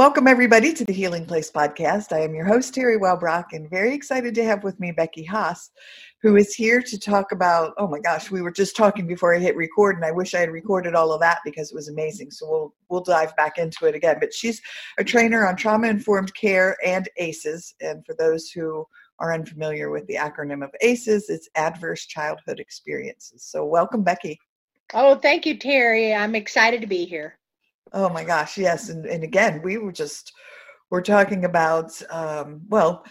Welcome, everybody, to the Healing Place podcast. I am your host, Teri Wellbrock, and very excited to have with me Becky Haas, who is here to talk about. Oh my gosh, we were just talking before I hit record, and I wish I had recorded all of that because it was amazing. So we'll we'll dive back into it again. But she's a trainer on trauma informed care and ACEs, and for those who are unfamiliar with the acronym of ACEs, it's Adverse Childhood Experiences. So welcome, Becky. Oh, thank you, Teri. I'm excited to be here. Oh my gosh, yes. And, and again, we were just, we're talking about, um, well,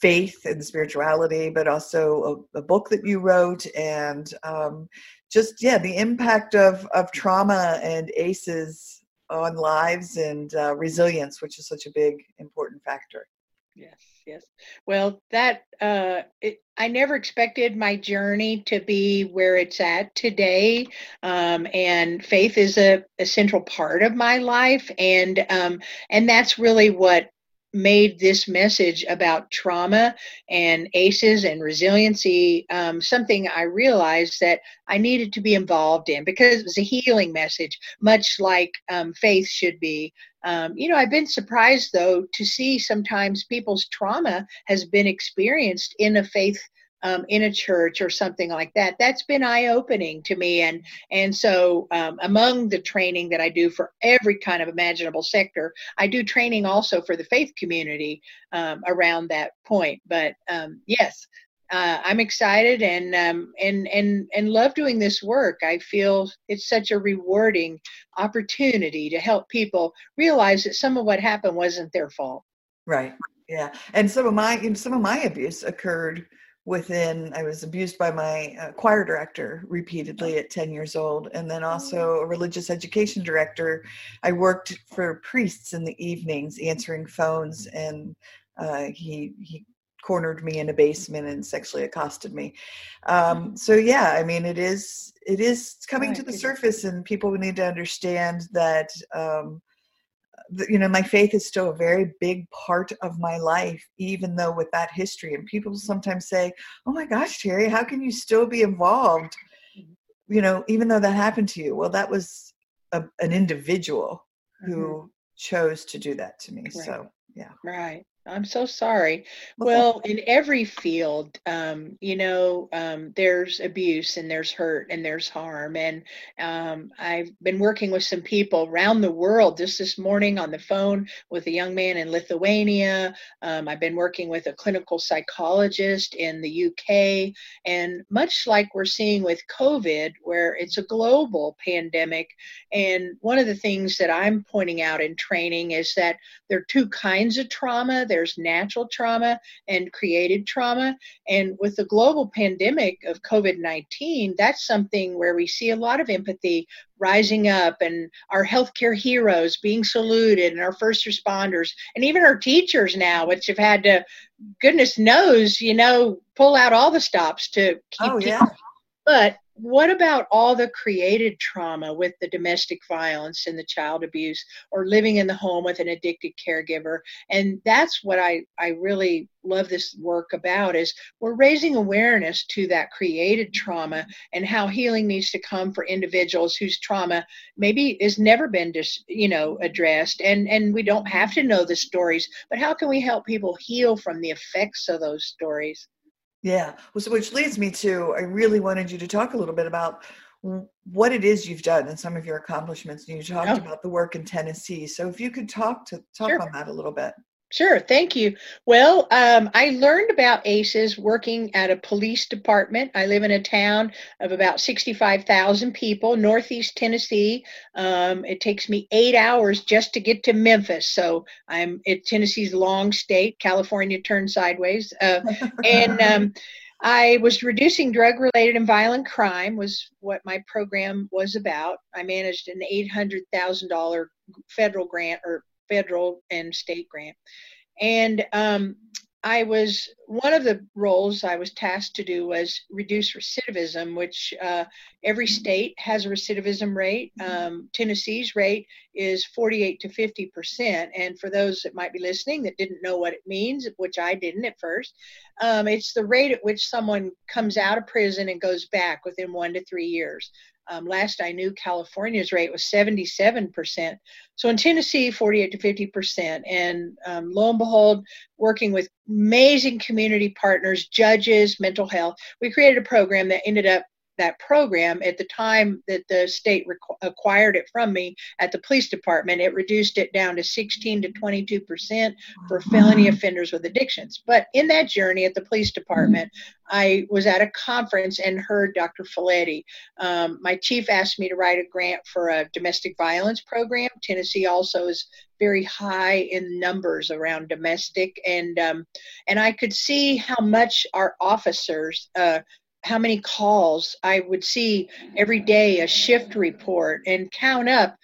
faith and spirituality, but also a, a book that you wrote and um, just, yeah, the impact of, of trauma and ACEs on lives and uh, resilience, which is such a big, important factor. Yes yes. Well, that uh, it, I never expected my journey to be where it's at today, um, and faith is a, a, central part of my life, and um, and that's really what made this message about trauma and ACEs and resiliency um, something I realized that I needed to be involved in because it was a healing message, much like um, faith should be. Um, you know, I've been surprised though to see sometimes people's trauma has been experienced in a faith um, in a church or something like that. That's been eye opening to me. And and so um, among the training that I do for every kind of imaginable sector, I do training also for the faith community um, around that point. But um, yes. Uh, I'm excited and um, and and and love doing this work. I feel it's such a rewarding opportunity to help people realize that some of what happened wasn't their fault. Right. Yeah. And some of my some of my abuse occurred within i was abused by my uh, choir director repeatedly at 10 years old and then also a religious education director. I worked for priests in the evenings answering phones and uh, he he cornered me in a basement and sexually accosted me. Um, mm-hmm. so yeah i mean it is it is coming to the surface and people need to understand that um, you know my faith is still a very big part of my life even though with that history and people sometimes say oh my gosh teri how can you still be involved you know even though that happened to you well that was a, an individual who mm-hmm. chose to do that to me right. so yeah right I'm so sorry. Well, in every field, um, you know, um, there's abuse and there's hurt and there's harm. And um, I've been working with some people around the world just this morning on the phone with a young man in Lithuania. Um, I've been working with a clinical psychologist in the UK. And much like we're seeing with COVID, where it's a global pandemic, and one of the things that I'm pointing out in training is that there are two kinds of trauma there's natural trauma and created trauma. And with the global pandemic of COVID 19, that's something where we see a lot of empathy rising up and our healthcare heroes being saluted and our first responders and even our teachers now, which have had to, goodness knows, you know, pull out all the stops to keep. Oh, yeah. But what about all the created trauma with the domestic violence and the child abuse or living in the home with an addicted caregiver? And that's what i i really love this work about is we're raising awareness to that created trauma and how healing needs to come for individuals whose trauma maybe has never been just you know addressed. And and we don't have to know the stories but how can we help people heal from the effects of those stories yeah. Well, so which leads me to I really wanted you to talk a little bit about what it is you've done and some of your accomplishments. And you talked about the work in Tennessee. So if you could talk to talk sure. on that a little bit. Sure, thank you. Well, um, I learned about ACEs working at a police department. I live in a town of about 65,000 people, Northeast Tennessee. Um, it takes me eight hours just to get to Memphis. So I'm at Tennessee's long state. California turned sideways. Uh, and um, I was reducing drug related and violent crime, was what my program was about. I managed an $800,000 federal grant or federal and state grant. And um, I was one of the roles I was tasked to do was reduce recidivism, which uh, every state has a recidivism rate. Um, Tennessee's rate is 48 to 50 percent, and for those that might be listening that didn't know what it means, which I didn't at first, um, it's the rate at which someone comes out of prison and goes back within one to three years. Um, last I knew, California's rate was 77%. So in Tennessee, 48 to 50%. And um, lo and behold, working with amazing community partners, judges, mental health, we created a program that ended up that program at the time that the state requ- acquired it from me at the police department it reduced it down to 16 to 22 percent for felony offenders with addictions. But in that journey at the police department i was at a conference and heard dr Felitti. Um, my chief asked me to write a grant for a domestic violence program. Tennessee also is very high in numbers around domestic and um, and i could see how much our officers uh, how many calls I would see every day, a shift report, and count up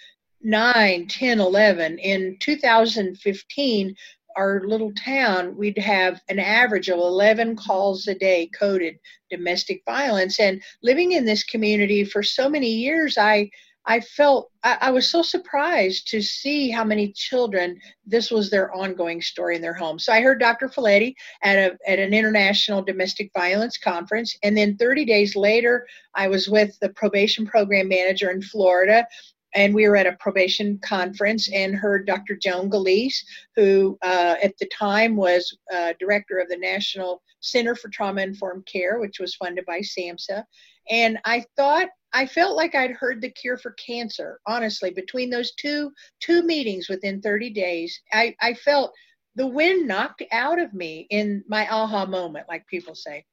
9, 10, 11. In 2015, our little town, we'd have an average of 11 calls a day coded domestic violence. And living in this community for so many years, I I felt I, I, was so surprised to see how many children this was their ongoing story in their home. So I heard Dr. Felitti at a at an international domestic violence conference, and then 30 days later, I was with the probation program manager in Florida. And we were at a probation conference and heard Dr. Joan Gillece, who uh, at the time was uh, director of the National Center for Trauma Informed Care, which was funded by SAMHSA. And I thought I felt like I'd heard the cure for cancer. Honestly, between those two two meetings within 30 days, I, I felt the wind knocked out of me in my aha moment, like people say.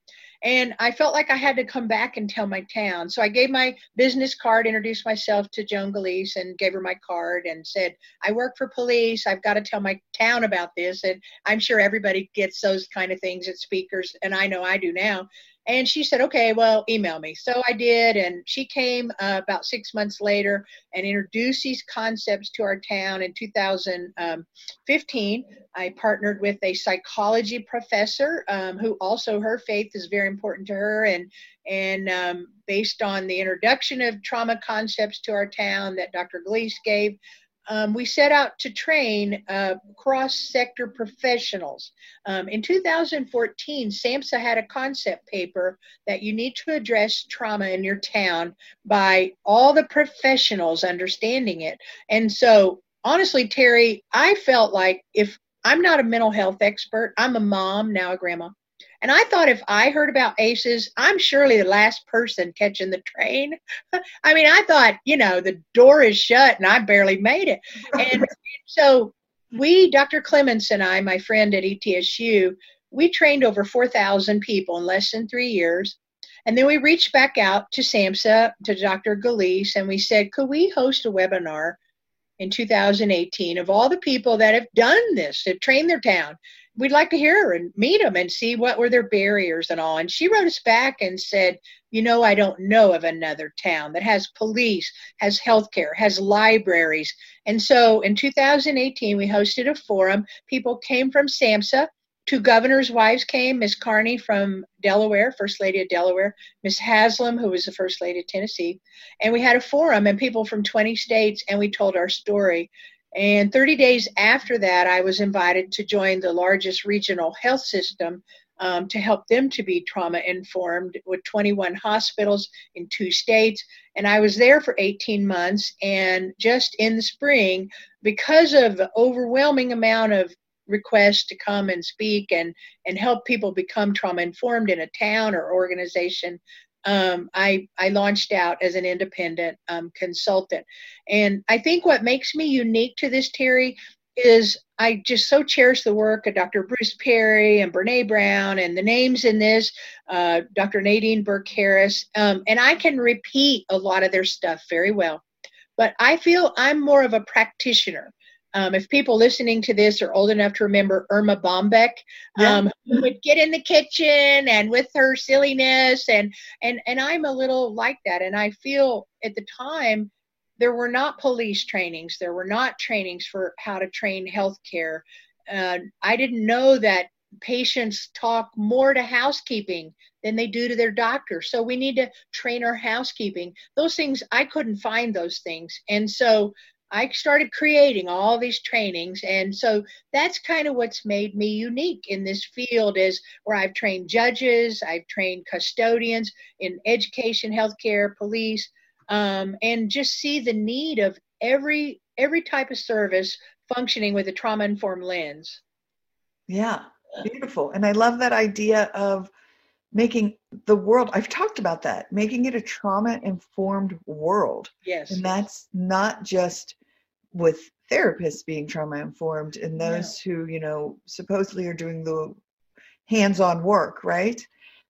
And I felt like I had to come back and tell my town. So I gave my business card, introduced myself to Joan Gillece, and gave her my card and said, I work for police. I've got to tell my town about this. And I'm sure everybody gets those kind of things at speakers, and I know I do now. And she said, okay, well, email me. So I did. And she came uh, about six months later and introduced these concepts to our town in 2015. I partnered with a psychology professor um, who also her faith is very important to her. And, and um, based on the introduction of trauma concepts to our town that Dr. Gillece gave, um, we set out to train uh, cross sector professionals. Um, in 2014, SAMHSA had a concept paper that you need to address trauma in your town by all the professionals understanding it. And so, honestly, Teri, I felt like if I'm not a mental health expert, I'm a mom, now a grandma. And I thought if I heard about ACEs, I'm surely the last person catching the train. I mean, I thought, you know, the door is shut and I barely made it. And so we, Dr. Clements and I, my friend at ETSU, we trained over 4,000 people in less than three years. And then we reached back out to SAMHSA, to Dr. Gillece, and we said, could we host a webinar in 2018 of all the people that have done this, have trained their town? We'd like to hear her and meet them and see what were their barriers and all. And she wrote us back and said, you know, I don't know of another town that has police, has healthcare, has libraries. And so in 2018, we hosted a forum. People came from SAMHSA. Two governors' wives came, Miss Carney from Delaware, First Lady of Delaware, Miss Haslam, who was the First Lady of Tennessee. And we had a forum and people from 20 states, and we told our story. And 30 days after that, I was invited to join the largest regional health system um, to help them to be trauma informed with 21 hospitals in two states. And I was there for 18 months. And just in the spring, because of the overwhelming amount of requests to come and speak and, and help people become trauma informed in a town or organization, um, I, I launched out as an independent um, consultant. And I think what makes me unique to this, Teri, is I just so cherish the work of Dr. Bruce Perry and Brene Brown and the names in this, uh, Dr. Nadine Burke Harris, um, and I can repeat a lot of their stuff very well. But I feel I'm more of a practitioner. Um, if people listening to this are old enough to remember Erma Bombeck, Yeah. um, who would get in the kitchen and with her silliness, and and and I'm a little like that, and I feel at the time there were not police trainings, there were not trainings for how to train healthcare. Uh, I didn't know that patients talk more to housekeeping than they do to their doctor. So we need to train our housekeeping. Those things I couldn't find those things, and so I started creating all these trainings. And so that's kind of what's made me unique in this field is where I've trained judges, I've trained custodians in education, healthcare, police, um, and just see the need of every every type of service functioning with a trauma informed lens. Yeah, beautiful. And I love that idea of making the world, I've talked about that, making it a trauma informed world. Yes. And that's not just with therapists being trauma informed and those who, you know, supposedly are doing the hands on work, right?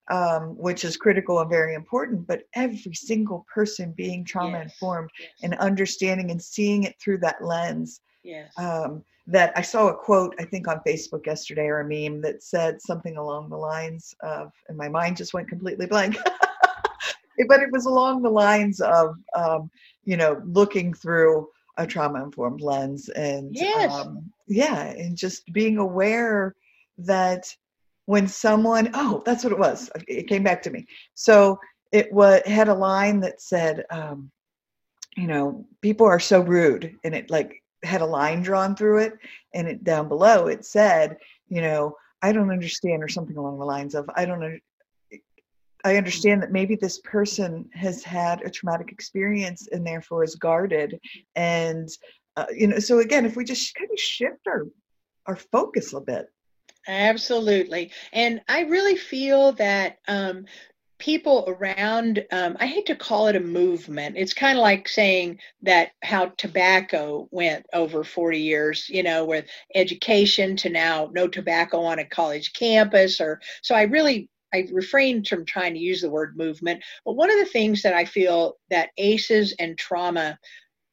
Um, which is critical and very important, but every single person being trauma Yes. informed yes. and understanding and seeing it through that lens yes. um, that I saw a quote, I think on Facebook yesterday or a meme that said something along the lines of, and my mind just went completely blank, but it was along the lines of, um, you know, looking through a trauma informed lens and, Yes. um, yeah, and just being aware that when someone, oh, that's what it was, it came back to me. So it was, had a line that said, um, you know, people are so rude, and it like had a line drawn through it and it down below it said you know i don't understand or something along the lines of i don't i understand that maybe this person has had a traumatic experience and therefore is guarded and uh, you know so again if we just kind of shift our our focus a bit Absolutely. And I really feel that um, people around, um, I hate to call it a movement. It's kind of like saying that how tobacco went over 40 years, you know, with education to now no tobacco on a college campus. Or so I really I refrained from trying to use the word movement. But one of the things that I feel that ACEs and trauma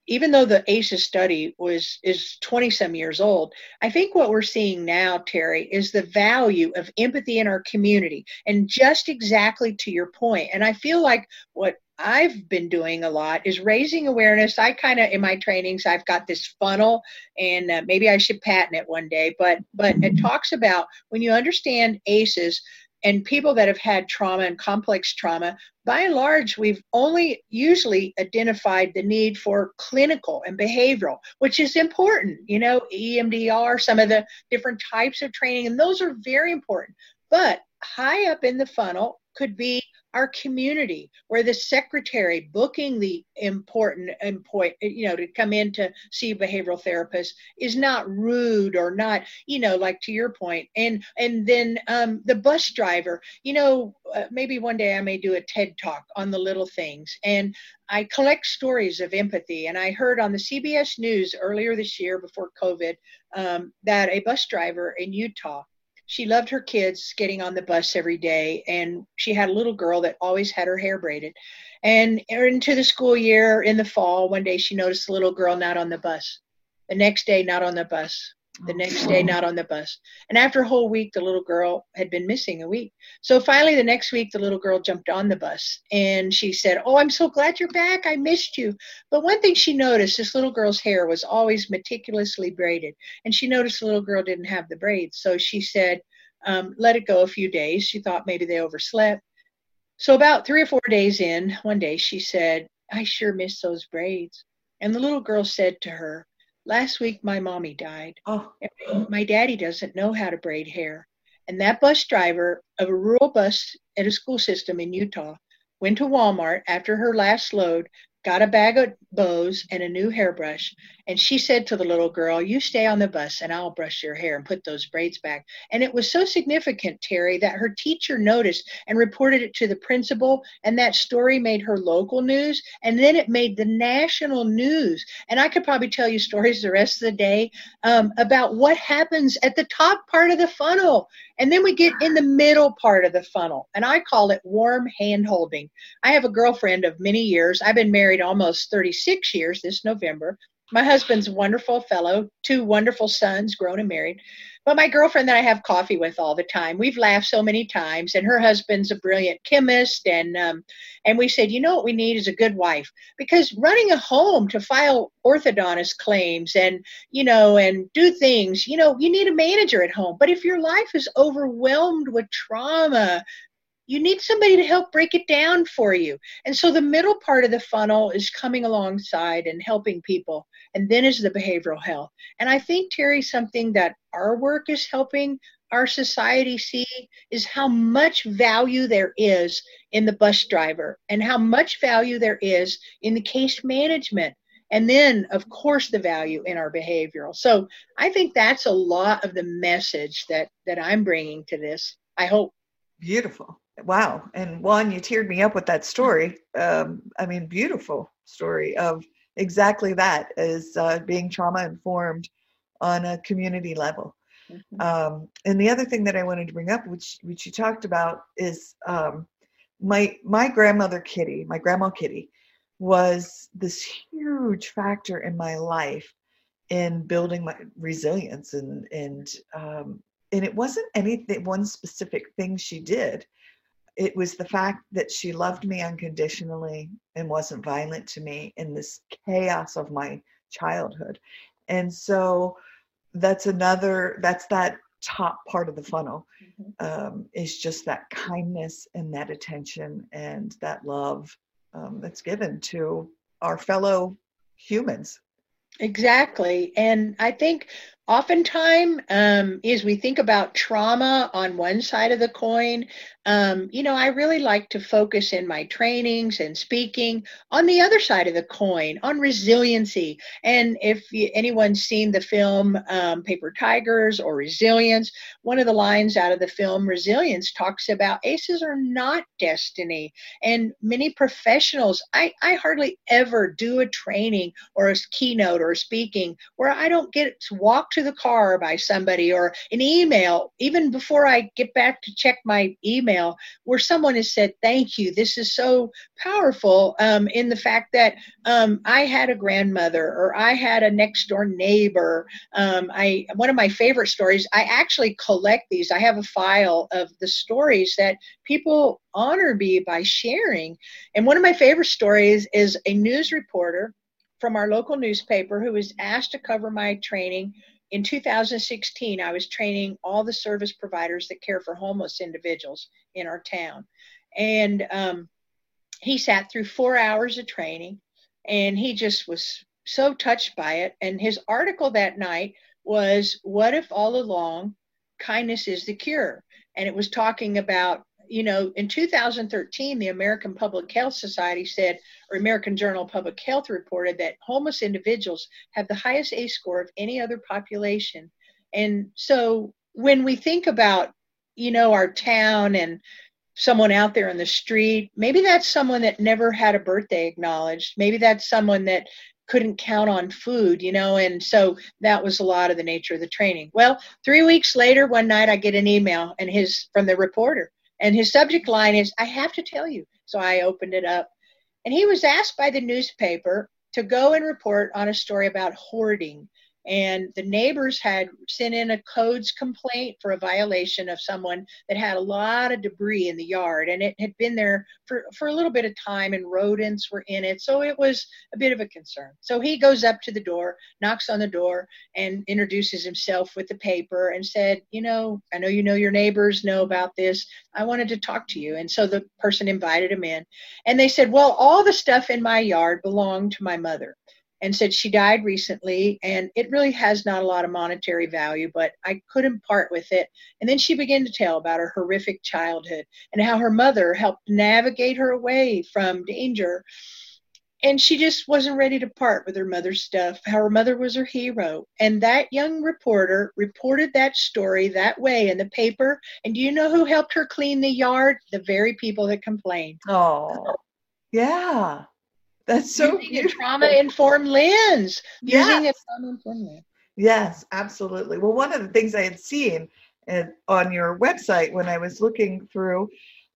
even though the ACEs study was is 20 some years old, I think what we're seeing now, Terry, is the value of empathy in our community. And just exactly to your point, and I feel like what I've been doing a lot is raising awareness. I kind of in my trainings, I've got this funnel, and uh, maybe I should patent it one day. But but it talks about when you understand ACEs and people that have had trauma and complex trauma, by and large, we've only usually identified the need for clinical and behavioral, which is important. You know, EMDR, some of the different types of training, and those are very important. But high up in the funnel could be our community where the secretary booking the important important you know to come in to see a behavioral therapist is not rude or not you know like to your point. And and then um, the bus driver you know uh, maybe one day i may do a ted talk on the little things. And i collect stories of empathy. And i heard on the cbs news earlier this year before covid um, that a bus driver in utah she loved her kids getting on the bus every day and she had a little girl that always had her hair braided. And into the school year in the fall one day she noticed the little girl not on the bus. The next day not on the bus the next day not on the bus. And after a whole week the little girl had been missing a week. So finally the next week the little girl jumped on the bus and she said oh i'm so glad you're back. I missed you. But one thing she noticed this little girl's hair was always meticulously braided. And she noticed the little girl didn't have the braids. So she said um, let it go a few days. She thought maybe they overslept. So about three or four days in one day she said i sure miss those braids. And the little girl said to her last week my mommy died oh my daddy doesn't know how to braid hair. And that bus driver of a rural bus at a school system in Utah went to Walmart after her last load, got a bag of bows and a new hairbrush. And she said to the little girl, You stay on the bus and I'll brush your hair and put those braids back. And it was so significant, Teri, that her teacher noticed and reported it to the principal. And that story made her local news. And then it made the national news. And I could probably tell you stories the rest of the day um, about what happens at the top part of the funnel. And then we get in the middle part of the funnel. And I call it warm hand holding. I have a girlfriend of many years. I've been married almost 36 years this November. My husband's a wonderful fellow, two wonderful sons, grown and married. But my girlfriend that I have coffee with all the time, we've laughed so many times, and her husband's a brilliant chemist, and um, and we said, you know what we need is a good wife because running a home to file orthodontist claims and you know and do things, you know, you need a manager at home. But if your life is overwhelmed with trauma, you need somebody to help break it down for you. And so the middle part of the funnel is coming alongside and helping people. And then is the behavioral health. And I think, Teri, something that our work is helping our society see is how much value there is in the bus driver and how much value there is in the case management. And then, of course, the value in our behavioral. So I think that's a lot of the message that, that I'm bringing to this. I hope. Beautiful wow. And one you teared me up with that story. Um, i mean beautiful story of exactly that is uh, being trauma informed on a community level. Mm-hmm. um, and the other thing that i wanted to bring up which which you talked about is um, my my grandmother kitty my grandma kitty was this huge factor in my life in building my resilience and and um, and it wasn't anything one specific thing she did it was the fact that she loved me unconditionally and wasn't violent to me in this chaos of my childhood. And so that's another that's that top part of the funnel mm-hmm. um, is just that kindness and that attention and that love um, that's given to our fellow humans. Exactly. And i think oftentimes um, as we think about trauma on one side of the coin um, you know i really like to focus in my trainings and speaking on the other side of the coin on resiliency. And if you, anyone's seen the film um, paper tigers or resilience one of the lines out of the film resilience talks about aces are not destiny. And many professionals i, I hardly ever do a training or a keynote or a speaking where i don't get walked to the car by somebody or an email, even before I get back to check my email, where someone has said, Thank you. This is so powerful um, in the fact that um, I had a grandmother or I had a next door neighbor. Um, I One of my favorite stories, I actually collect these. I have a file of the stories that people honor me by sharing. And one of my favorite stories is a news reporter from our local newspaper who was asked to cover my training in 2016, I was training all the service providers that care for homeless individuals in our town. And um, he sat through four hours of training and he just was so touched by it. And his article that night was What if all along kindness is the cure? And it was talking about you know, in 2013, the American Public Health Society said, or American Journal of Public Health reported that homeless individuals have the highest A score of any other population. And so when we think about, you know, our town and someone out there in the street, maybe that's someone that never had a birthday acknowledged. Maybe that's someone that couldn't count on food, you know, and so that was a lot of the nature of the training. Well, three weeks later, one night I get an email and his from the reporter and his subject line is, I have to tell you. So I opened it up. And he was asked by the newspaper to go and report on a story about hoarding and the neighbors had sent in a codes complaint for a violation of someone that had a lot of debris in the yard. And it had been there for, for a little bit of time and rodents were in it. So it was a bit of a concern. So he goes up to the door knocks on the door and introduces himself with the paper and said you know i know you know your neighbors know about this. I wanted to talk to you. And so the person invited him in. And they said well all the stuff in my yard belonged to my mother and said she died recently and it really has not a lot of monetary value, but I couldn't part with it. And then she began to tell about her horrific childhood and how her mother helped navigate her away from danger. and she just wasn't ready to part with her mother's stuff how her mother was her hero. And that young reporter reported that story that way in the paper. And do you know who helped her clean the yard? The very people that complained. Oh yeah that's so using a trauma informed lens. Yes. using a trauma informed lens. Yes absolutely. Well one of the things i had seen uh, on your website when i was looking through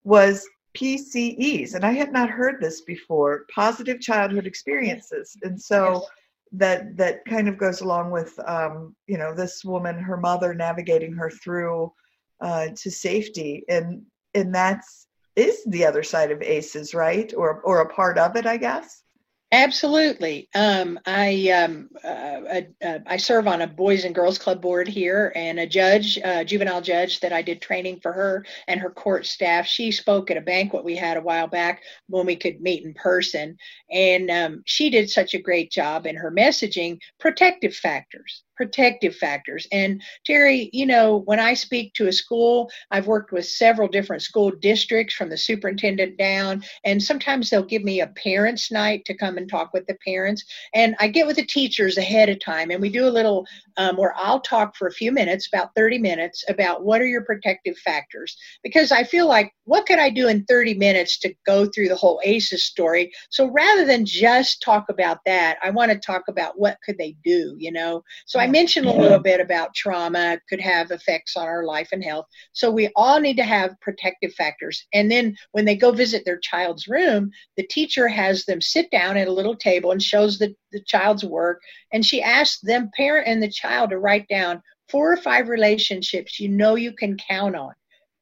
was PCEs, and I had not heard this before, positive childhood experiences. And so that that kind of goes along with um, you know this woman, her mother navigating her through uh, to safety, and and that's is the other side of ACEs, right? Or or a part of it, I guess. Absolutely. Um, I um, uh, uh, I serve on a Boys and Girls Club board here, and a judge, uh, juvenile judge, that I did training for her and her court staff. She spoke at a banquet we had a while back when we could meet in person, and um, she did such a great job in her messaging. Protective factors protective factors. And Teri, you know, when I speak to a school, I've worked with several different school districts from the superintendent down, and sometimes they'll give me a parents' night to come and talk with the parents. And I get with the teachers ahead of time, and we do a little um, where I'll talk for a few minutes, about 30 minutes, about what are your protective factors. Because I feel like, what could I do in 30 minutes to go through the whole ACEs story? So rather than just talk about that, I want to talk about what could they do, you know? So I mentioned a little bit about trauma could have effects on our life and health. So we all need to have protective factors. And then when they go visit their child's room, the teacher has them sit down at a little table and shows the, the child's work. And she asks them, parent and the child, to write down four or five relationships you know you can count on.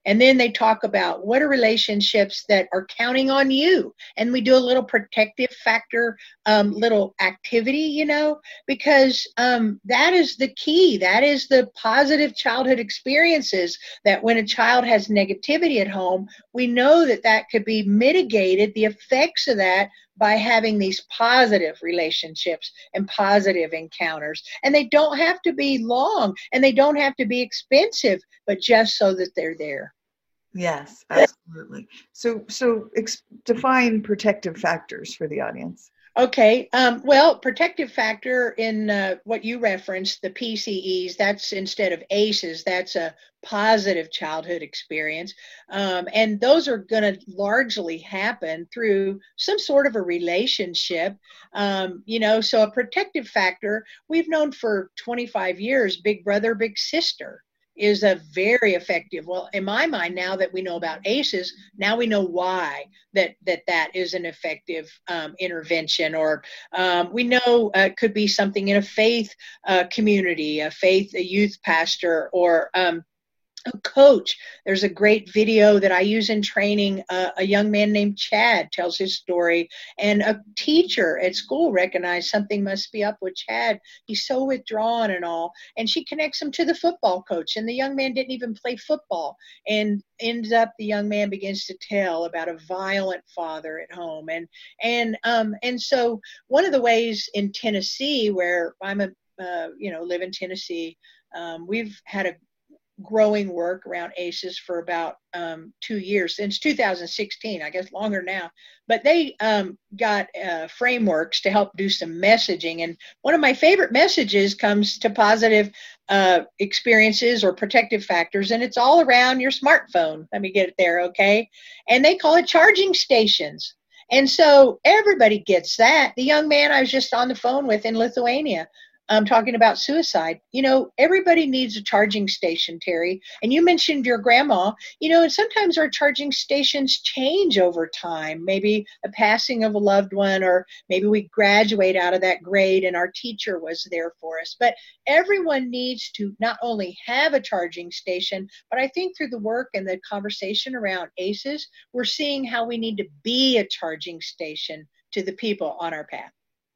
And then they talk about what are relationships that are counting on you. And we do a little protective factor, um, little activity, you know, because um, that is the key. That is the positive childhood experiences that when a child has negativity at home, we know that that could be mitigated, the effects of that by having these positive relationships and positive encounters. And they don't have to be long and they don't have to be expensive, but just so that they're there. Yes, absolutely. So, so ex- define protective factors for the audience. Okay. Um, well, protective factor in uh, what you referenced, the PCEs, that's instead of ACEs, that's a positive childhood experience. Um, and those are going to largely happen through some sort of a relationship. Um, you know, so a protective factor, we've known for 25 years, big brother, big sister is a very effective well in my mind now that we know about aces now we know why that that that is an effective um, intervention or um, we know uh, it could be something in a faith uh, community a faith a youth pastor or um, a coach. There's a great video that I use in training. Uh, a young man named Chad tells his story, and a teacher at school recognized something must be up with Chad. He's so withdrawn and all, and she connects him to the football coach. And the young man didn't even play football, and ends up the young man begins to tell about a violent father at home, and and um and so one of the ways in Tennessee where I'm a uh, you know live in Tennessee. Um, we've had a growing work around ACEs for about um, two years since 2016, I guess longer now. But they um, got uh, frameworks to help do some messaging. And one of my favorite messages comes to positive uh, experiences or protective factors, and it's all around your smartphone. Let me get it there, okay? And they call it charging stations. And so everybody gets that. The young man I was just on the phone with in Lithuania um, talking about suicide. You know, everybody needs a charging station, Teri. And you mentioned your grandma. You know, and sometimes our charging stations change over time. Maybe a passing of a loved one, or maybe we graduate out of that grade and our teacher was there for us. But everyone needs to not only have a charging station, but I think through the work and the conversation around ACEs, we're seeing how we need to be a charging station to the people on our path.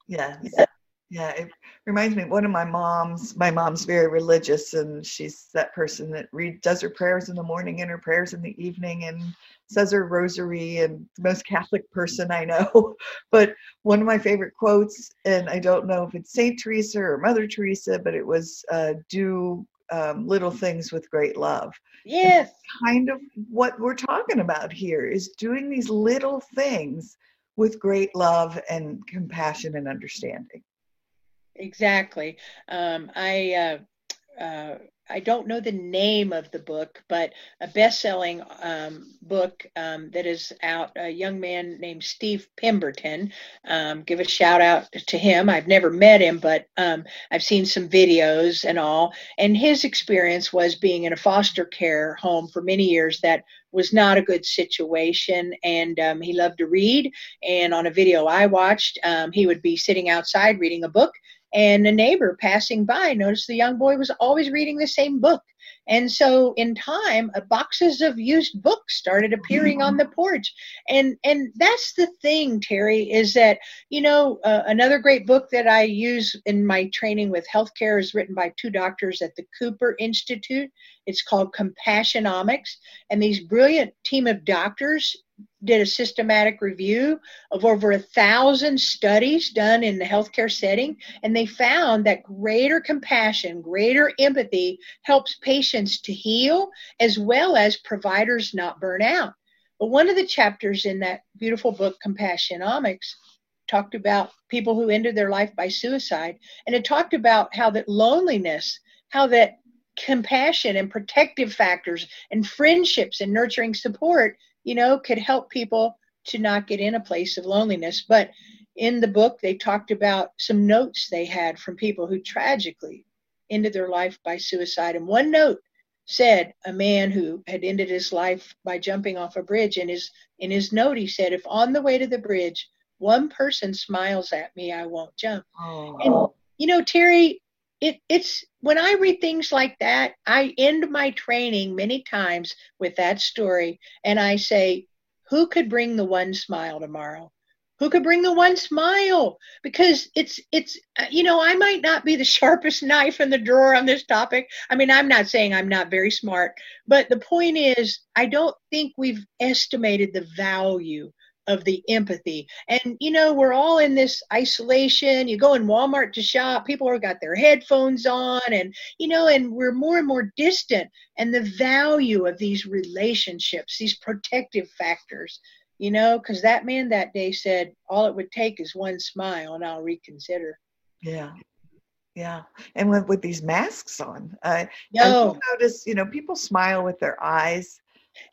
Yeah. yeah. Yeah, it reminds me of one of my moms. My mom's very religious, and she's that person that read does her prayers in the morning and her prayers in the evening, and says her rosary, and the most Catholic person I know. But one of my favorite quotes, and I don't know if it's Saint Teresa or Mother Teresa, but it was uh, "Do um, little things with great love." Yes, kind of what we're talking about here is doing these little things with great love and compassion and understanding. Exactly. Um, I uh, uh, I don't know the name of the book, but a best-selling um, book um, that is out. A young man named Steve Pemberton. Um, give a shout out to him. I've never met him, but um, I've seen some videos and all. And his experience was being in a foster care home for many years that was not a good situation. And um, he loved to read. And on a video I watched, um, he would be sitting outside reading a book and a neighbor passing by noticed the young boy was always reading the same book. And so in time, uh, boxes of used books started appearing on the porch. And and that's the thing, Teri, is that, you know, uh, another great book that I use in my training with healthcare is written by two doctors at the Cooper Institute. It's called Compassionomics. And these brilliant team of doctors did a systematic review of over a thousand studies done in the healthcare setting, and they found that greater compassion, greater empathy helps patients to heal as well as providers not burn out. But one of the chapters in that beautiful book, Compassionomics, talked about people who ended their life by suicide, and it talked about how that loneliness, how that compassion and protective factors and friendships and nurturing support you know, could help people to not get in a place of loneliness. But in the book, they talked about some notes they had from people who tragically ended their life by suicide. And one note said a man who had ended his life by jumping off a bridge. In his in his note, he said, "If on the way to the bridge one person smiles at me, I won't jump." Oh. And you know, Teri, it, it's when I read things like that, I end my training many times with that story and I say, who could bring the one smile tomorrow? Who could bring the one smile? Because it's, it's, uh, you know, I might not be the sharpest knife in the drawer on this topic. I mean, I'm not saying I'm not very smart, but the point is, I don't think we've estimated the value of the empathy. And you know, we're all in this isolation. You go in Walmart to shop, people have got their headphones on and you know, and we're more and more distant and the value of these relationships, these protective factors, you know, cuz that man that day said all it would take is one smile and I'll reconsider. Yeah. Yeah, and with, with these masks on, uh, no. I notice you know people smile with their eyes,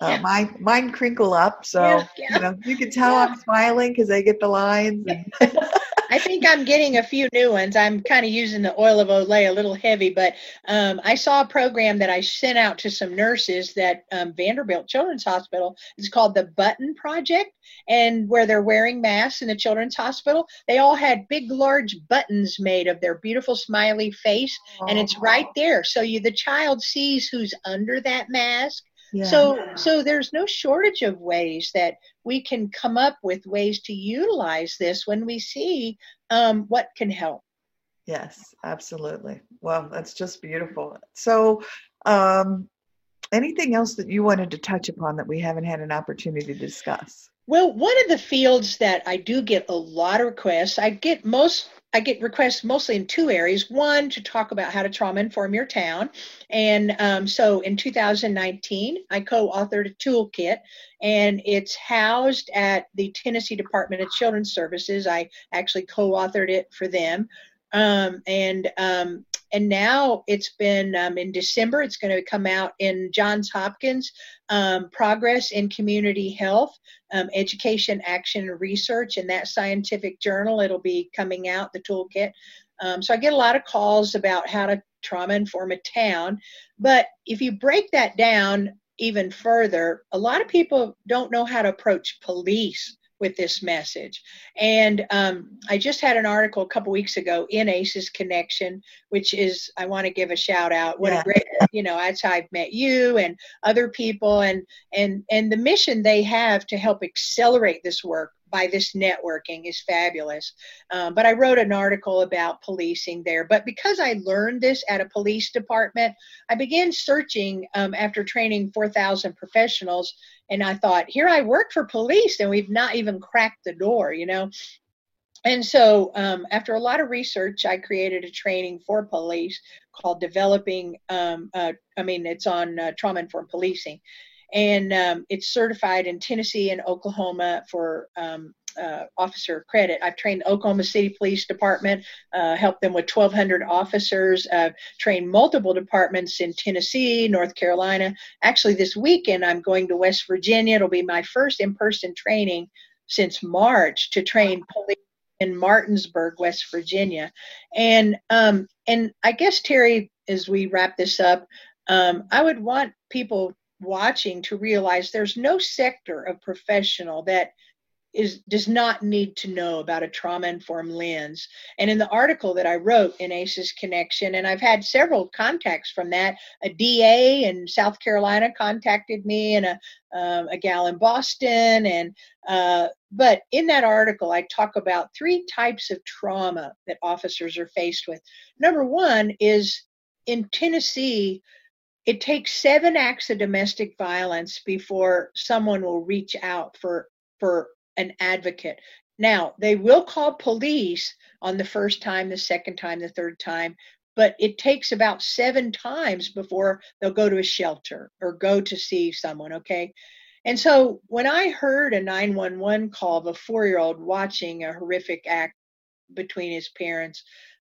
uh, yeah. mine, mine crinkle up, so yeah, yeah. you know you can tell I'm smiling because I get the lines. And I think I'm getting a few new ones. I'm kind of using the oil of Olay a little heavy, but um, I saw a program that I sent out to some nurses that um, Vanderbilt Children's Hospital is called the Button Project, and where they're wearing masks in the Children's Hospital, they all had big, large buttons made of their beautiful smiley face, and it's right there, so you the child sees who's under that mask yeah. So so there's no shortage of ways that we can come up with ways to utilize this when we see um, what can help. Yes, absolutely. Well, that's just beautiful. So, um, anything else that you wanted to touch upon that we haven't had an opportunity to discuss? Well, one of the fields that I do get a lot of requests, I get most I get requests mostly in two areas. One, to talk about how to trauma inform your town. And um, so in 2019, I co authored a toolkit, and it's housed at the Tennessee Department of Children's Services. I actually co authored it for them. Um, and um, and now it's been um, in December. It's going to come out in Johns Hopkins um, Progress in Community Health, um, Education, Action, Research. In that scientific journal, it'll be coming out the toolkit. Um, so I get a lot of calls about how to trauma inform a town. But if you break that down even further, a lot of people don't know how to approach police with this message. And um, I just had an article a couple weeks ago in ACEs Connection, which is I want to give a shout out. What yeah. a great, you know, that's how I've met you and other people, and and and the mission they have to help accelerate this work by this networking is fabulous. Um, but I wrote an article about policing there. But because I learned this at a police department, I began searching um, after training 4,000 professionals. And I thought, here I work for police, and we've not even cracked the door, you know. And so, um, after a lot of research, I created a training for police called Developing. Um, uh, I mean, it's on uh, trauma informed policing and um, it's certified in Tennessee and Oklahoma for um, uh, officer credit. I've trained the Oklahoma City Police Department, uh, helped them with 1,200 officers, uh, trained multiple departments in Tennessee, North Carolina. Actually, this weekend I'm going to West Virginia. It'll be my first in-person training since March to train police in Martinsburg, West Virginia, and um, and I guess Teri, as we wrap this up, um, I would want people watching to realize there's no sector of professional that is does not need to know about a trauma informed lens. And in the article that i wrote in aces connection and i've had several contacts from that a da in south carolina contacted me and a, um, a gal in boston. And uh, but in that article i talk about three types of trauma that officers are faced with. Number one is in tennessee it takes seven acts of domestic violence before someone will reach out for for an advocate. Now, they will call police on the first time, the second time, the third time, but it takes about seven times before they'll go to a shelter or go to see someone, okay? And so when I heard a 911 call of a four year old watching a horrific act between his parents,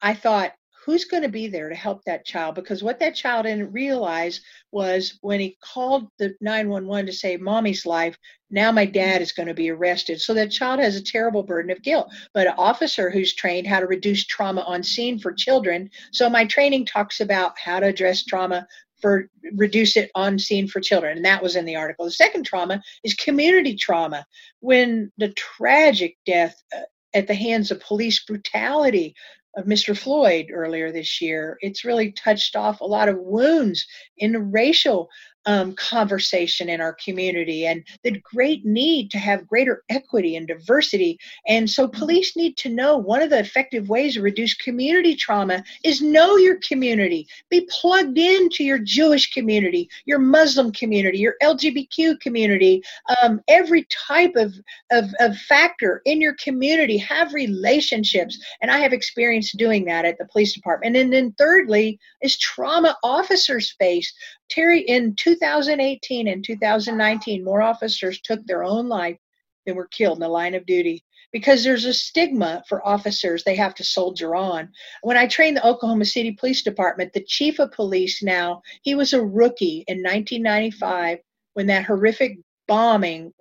I thought, who's going to be there to help that child? Because what that child didn't realize was when he called the 911 to save mommy's life now my dad is going to be arrested. So that child has a terrible burden of guilt. But an officer who's trained how to reduce trauma on scene for children so my training talks about how to address trauma for reduce it on scene for children and that was in the article. The second trauma is community trauma. When the tragic death uh, at the hands of police brutality of Mr. Floyd earlier this year. It's really touched off a lot of wounds in the racial um, conversation in our community and the great need to have greater equity and diversity. And so, mm-hmm. police need to know one of the effective ways to reduce community trauma is know your community. Be plugged into your Jewish community, your Muslim community, your LGBTQ community, um, every type of, of, of factor in your community. Have relationships. And I have experience doing that at the police department. And then, thirdly, is trauma officers face Teri, in 2018 and 2019, more officers took their own life than were killed in the line of duty because there's a stigma for officers they have to soldier on. When I trained the Oklahoma City Police Department, the chief of police now, he was a rookie in 1995 when that horrific bombing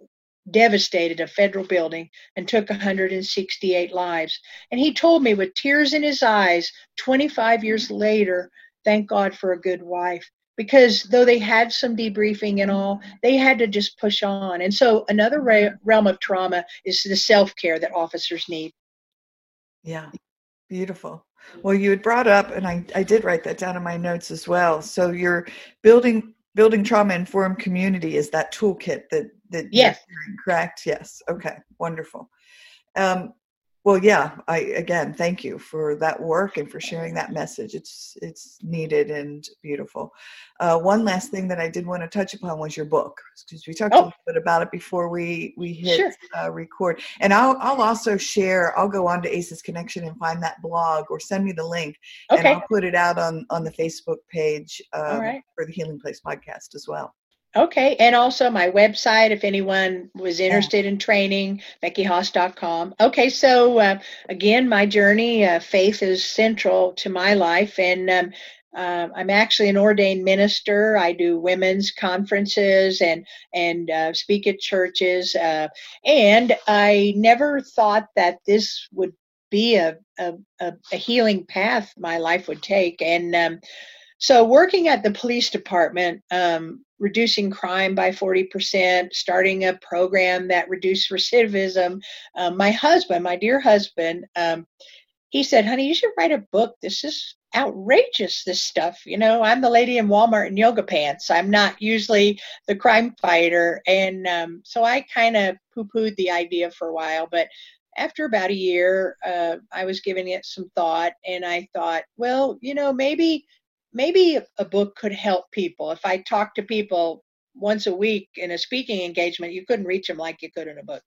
devastated a federal building and took 168 lives. And he told me with tears in his eyes 25 years later, thank God for a good wife because though they had some debriefing and all, they had to just push on. And so another re- realm of trauma is the self care that officers need. Yeah, beautiful. Well, you had brought up, and I, I did write that down in my notes as well. So you're building building trauma informed community is that toolkit that that yes, correct? Yes. Okay, wonderful. Um, well yeah i again thank you for that work and for sharing that message it's it's needed and beautiful uh, one last thing that i did want to touch upon was your book because we talked oh. a little bit about it before we we hit sure. uh, record and i'll i'll also share i'll go on to aces connection and find that blog or send me the link okay. and i'll put it out on on the facebook page um, for the healing place podcast as well Okay, and also my website if anyone was interested in training, beckyhaas.com. Okay, so uh, again, my journey, uh, faith is central to my life, and um, uh, I'm actually an ordained minister. I do women's conferences and and uh, speak at churches, uh, and I never thought that this would be a a, a healing path my life would take, and um, so, working at the police department, um, reducing crime by 40%, starting a program that reduced recidivism. Um, my husband, my dear husband, um, he said, honey, you should write a book. This is outrageous, this stuff. You know, I'm the lady in Walmart in yoga pants. I'm not usually the crime fighter. And um, so I kind of poo pooed the idea for a while. But after about a year, uh, I was giving it some thought and I thought, well, you know, maybe maybe a book could help people. If I talk to people once a week in a speaking engagement, you couldn't reach them like you could in a book.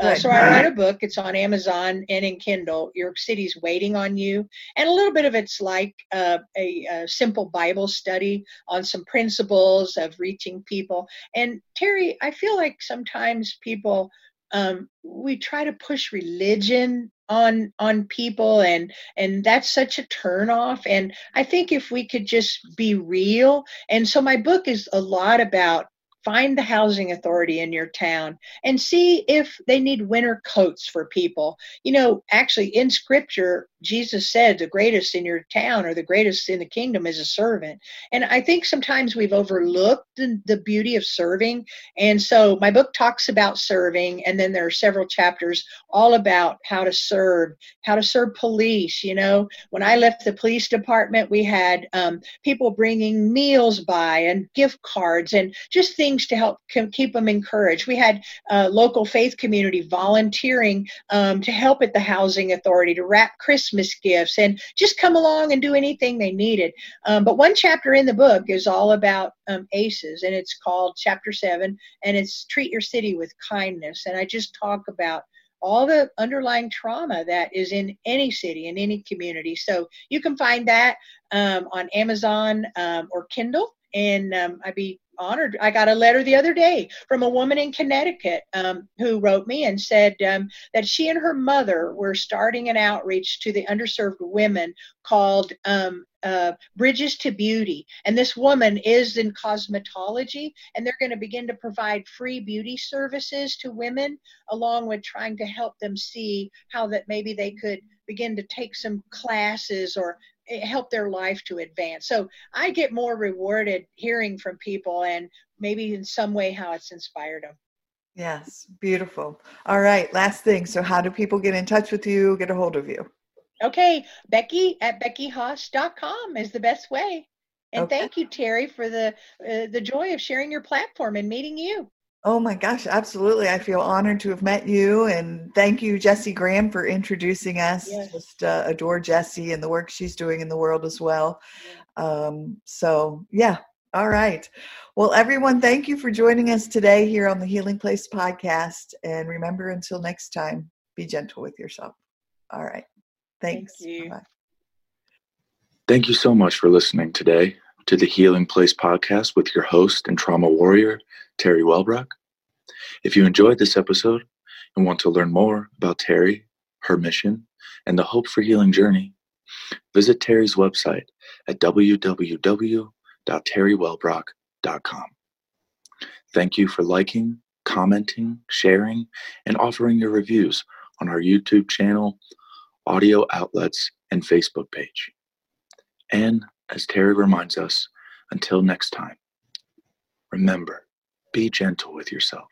Uh. So I write a book. It's on Amazon and in Kindle. Your city's waiting on you, and a little bit of it's like uh, a, a, simple Bible study on some principles of reaching people. And Teri, I feel like sometimes people um, we try to push religion on on people and and that's such a turnoff and i think if we could just be real and so my book is a lot about find the housing authority in your town and see if they need winter coats for people. You know, actually, in scripture, Jesus said the greatest in your town or the greatest in the kingdom is a servant. And I think sometimes we've overlooked the, the beauty of serving. And so my book talks about serving, and then there are several chapters all about how to serve, how to serve police. You know, when I left the police department, we had um, people bringing meals by and gift cards and just things things to help keep them encouraged. We had uh, local faith community volunteering um, to help at the housing authority to wrap Christmas gifts and just come along and do anything they needed. Um, but one chapter in the book is all about um, ACEs, and it's called Chapter Seven, and it's Treat Your City with Kindness. And I just talk about all the underlying trauma that is in any city in any community so you can find that um, on amazon um, or kindle and um, i'd be honored. I got a letter the other day from a woman in Connecticut um, who wrote me and said um, that she and her mother were starting an outreach to the underserved women called um, uh, Bridges to Beauty. And this woman is in cosmetology, and they're going to begin to provide free beauty services to women, along with trying to help them see how that maybe they could begin to take some classes or help their life to advance. So I get more rewarded hearing from people and maybe in some way how it's inspired them. Yes, beautiful. All right, last thing. So, how do people get in touch with you, get a hold of you? Okay, Becky at beckyhaas.com is the best way. And okay. thank you, Teri, for the uh, the joy of sharing your platform and meeting you. Oh my gosh, absolutely. I feel honored to have met you. And thank you, Jesse Graham, for introducing us. Yes. Just uh, adore Jesse and the work she's doing in the world as well. Um, so, yeah. All right. Well, everyone, thank you for joining us today here on the Healing Place podcast. And remember, until next time, be gentle with yourself. All right. Thanks. Thank you. Bye-bye. Thank you so much for listening today to the Healing Place podcast with your host and trauma warrior, Teri Wellbrock. If you enjoyed this episode and want to learn more about Teri, her mission, and the Hope for Healing journey, visit Teri's website at www.teriwellbrock.com. Thank you for liking, commenting, sharing, and offering your reviews on our YouTube channel, audio outlets, and Facebook page. And as Teri reminds us, until next time, remember, be gentle with yourself.